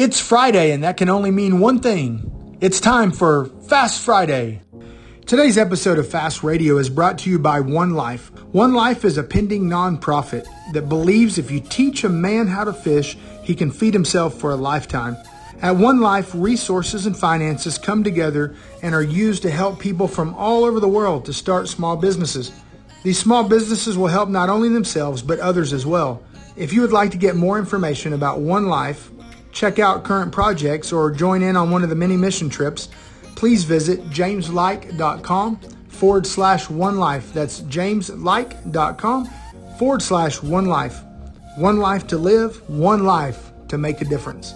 It's Friday, and that can only mean one thing. It's time for Fast Friday. Today's episode of Fast Radio is brought to you by One Life. One Life is a pending nonprofit that believes if you teach a man how to fish, he can feed himself for a lifetime. At One Life, resources and finances come together and are used to help people from all over the world to start small businesses. These small businesses will help not only themselves, but others as well. If you would like to get more information about One Life, check out current projects, or join in on one of the many mission trips, please visit jameslike.com forward slash one life. That's jameslike.com forward slash one life. One life to live, one life to make a difference.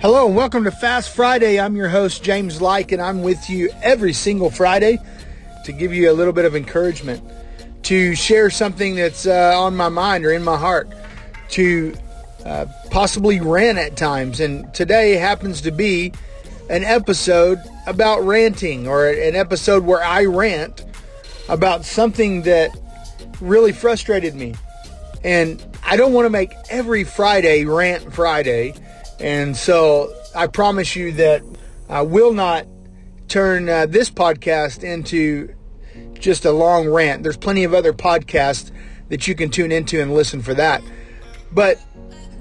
Hello and welcome to Fast Friday. I'm your host, James Like, and I'm with you every single Friday to give you a little bit of encouragement, to share something that's uh, on my mind or in my heart, to uh, possibly rant at times. And today happens to be an episode about ranting or an episode where I rant about something that really frustrated me. And I don't want to make every Friday rant Friday. And so I promise you that I will not turn uh, this podcast into just a long rant. There's plenty of other podcasts that you can tune into and listen for that. But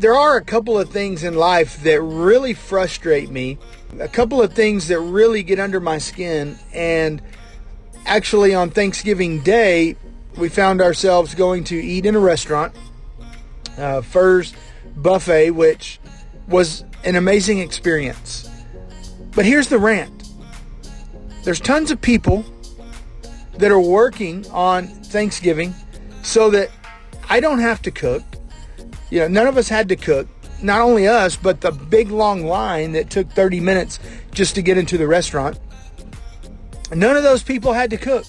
there are a couple of things in life that really frustrate me, a couple of things that really get under my skin. And actually, on Thanksgiving Day, we found ourselves going to eat in a restaurant, uh, Furr's Buffet, which was an amazing experience. But here's the rant there's tons of people that are working on Thanksgiving so that I don't have to cook you know, none of us had to cook. Not only us, but the big long line that took 30 minutes just to get into the restaurant. None of those people had to cook.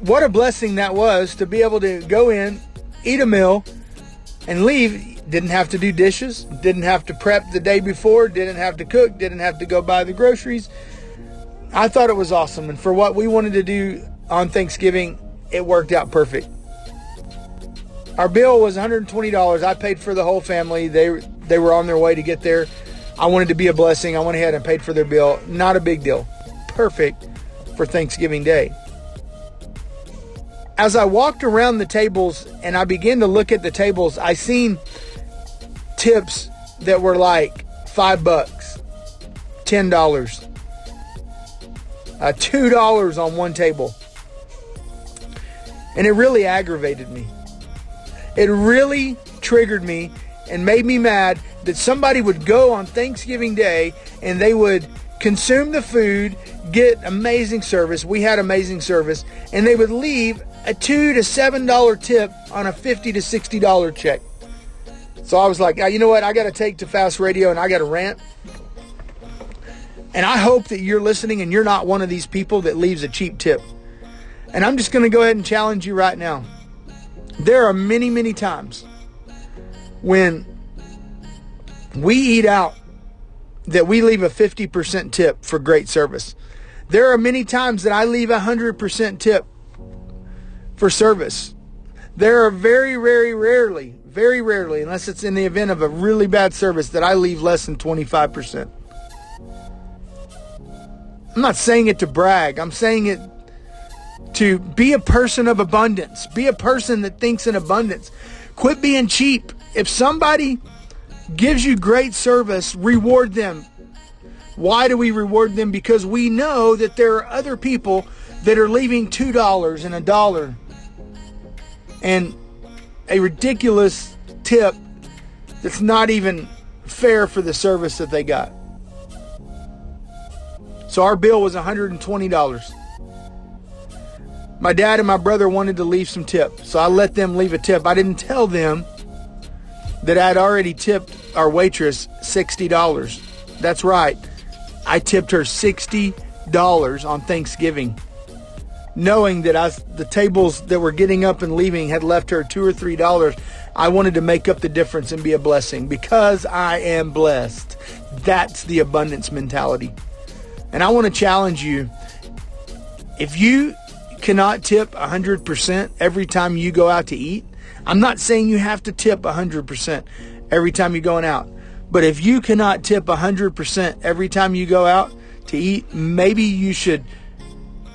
What a blessing that was to be able to go in, eat a meal, and leave. Didn't have to do dishes, didn't have to prep the day before, didn't have to cook, didn't have to go buy the groceries. I thought it was awesome. And for what we wanted to do on Thanksgiving, it worked out perfect. Our bill was $120. I paid for the whole family. They they were on their way to get there. I wanted to be a blessing. I went ahead and paid for their bill. Not a big deal. Perfect for Thanksgiving Day. As I walked around the tables and I began to look at the tables, I seen tips that were like five bucks, ten dollars, uh, two dollars on one table, and it really aggravated me. It really triggered me and made me mad that somebody would go on Thanksgiving Day and they would consume the food, get amazing service. We had amazing service, and they would leave a two to seven dollar tip on a fifty to sixty dollar check. So I was like, you know what? I got to take to Fast Radio and I got to rant. And I hope that you're listening and you're not one of these people that leaves a cheap tip. And I'm just going to go ahead and challenge you right now. There are many, many times when we eat out that we leave a 50% tip for great service. There are many times that I leave a 100% tip for service. There are very, very rarely, very rarely, unless it's in the event of a really bad service, that I leave less than 25%. I'm not saying it to brag. I'm saying it to be a person of abundance, be a person that thinks in abundance. Quit being cheap. If somebody gives you great service, reward them. Why do we reward them? Because we know that there are other people that are leaving $2 and a dollar and a ridiculous tip that's not even fair for the service that they got. So our bill was $120. My dad and my brother wanted to leave some tip, so I let them leave a tip. I didn't tell them that I'd already tipped our waitress $60. That's right. I tipped her $60 on Thanksgiving, knowing that I, the tables that were getting up and leaving had left her two or three dollars. I wanted to make up the difference and be a blessing because I am blessed. That's the abundance mentality. And I want to challenge you if you cannot tip 100% every time you go out to eat. I'm not saying you have to tip 100% every time you're going out, But if you cannot tip 100% every time you go out to eat, maybe you should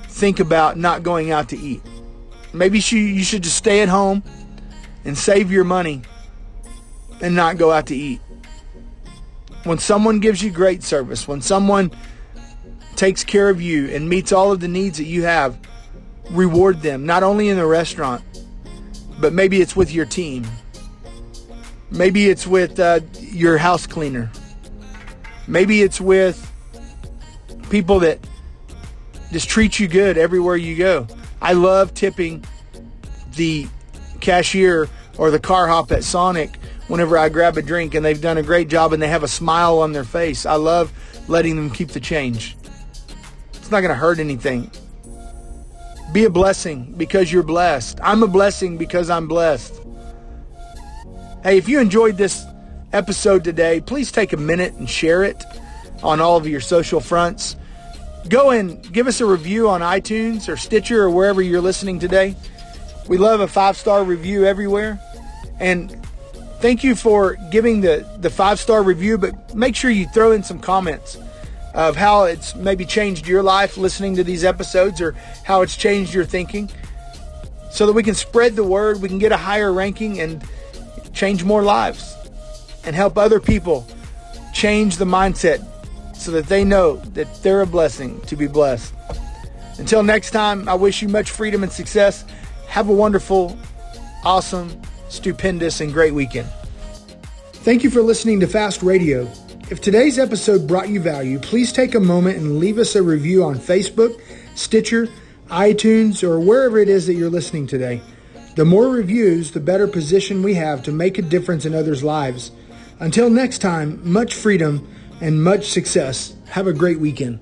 think about not going out to eat. Maybe you should just stay at home and save your money and not go out to eat. When someone gives you great service, when someone takes care of you and meets all of the needs that you have, reward them, not only in the restaurant, but maybe it's with your team. Maybe it's with uh, your house cleaner. Maybe it's with people that just treat you good everywhere you go. I love tipping the cashier or the car hop at Sonic whenever I grab a drink and they've done a great job and they have a smile on their face. I love letting them keep the change. It's not going to hurt anything. Be a blessing because you're blessed. I'm a blessing because I'm blessed. Hey, if you enjoyed this episode today, please take a minute and share it on all of your social fronts. Go and give us a review on iTunes or Stitcher or wherever you're listening today. We love a five star review everywhere. And thank you for giving the, the five star review, but make sure you throw in some comments of how it's maybe changed your life listening to these episodes or how it's changed your thinking so that we can spread the word, we can get a higher ranking and change more lives and help other people change the mindset so that they know that they're a blessing to be blessed. Until next time, I wish you much freedom and success. Have a wonderful, awesome, stupendous, and great weekend. Thank you for listening to Fast Radio. If today's episode brought you value, please take a moment and leave us a review on Facebook, Stitcher, iTunes, or wherever it is that you're listening today. The more reviews, the better position we have to make a difference in others' lives. Until next time, much freedom and much success. Have a great weekend.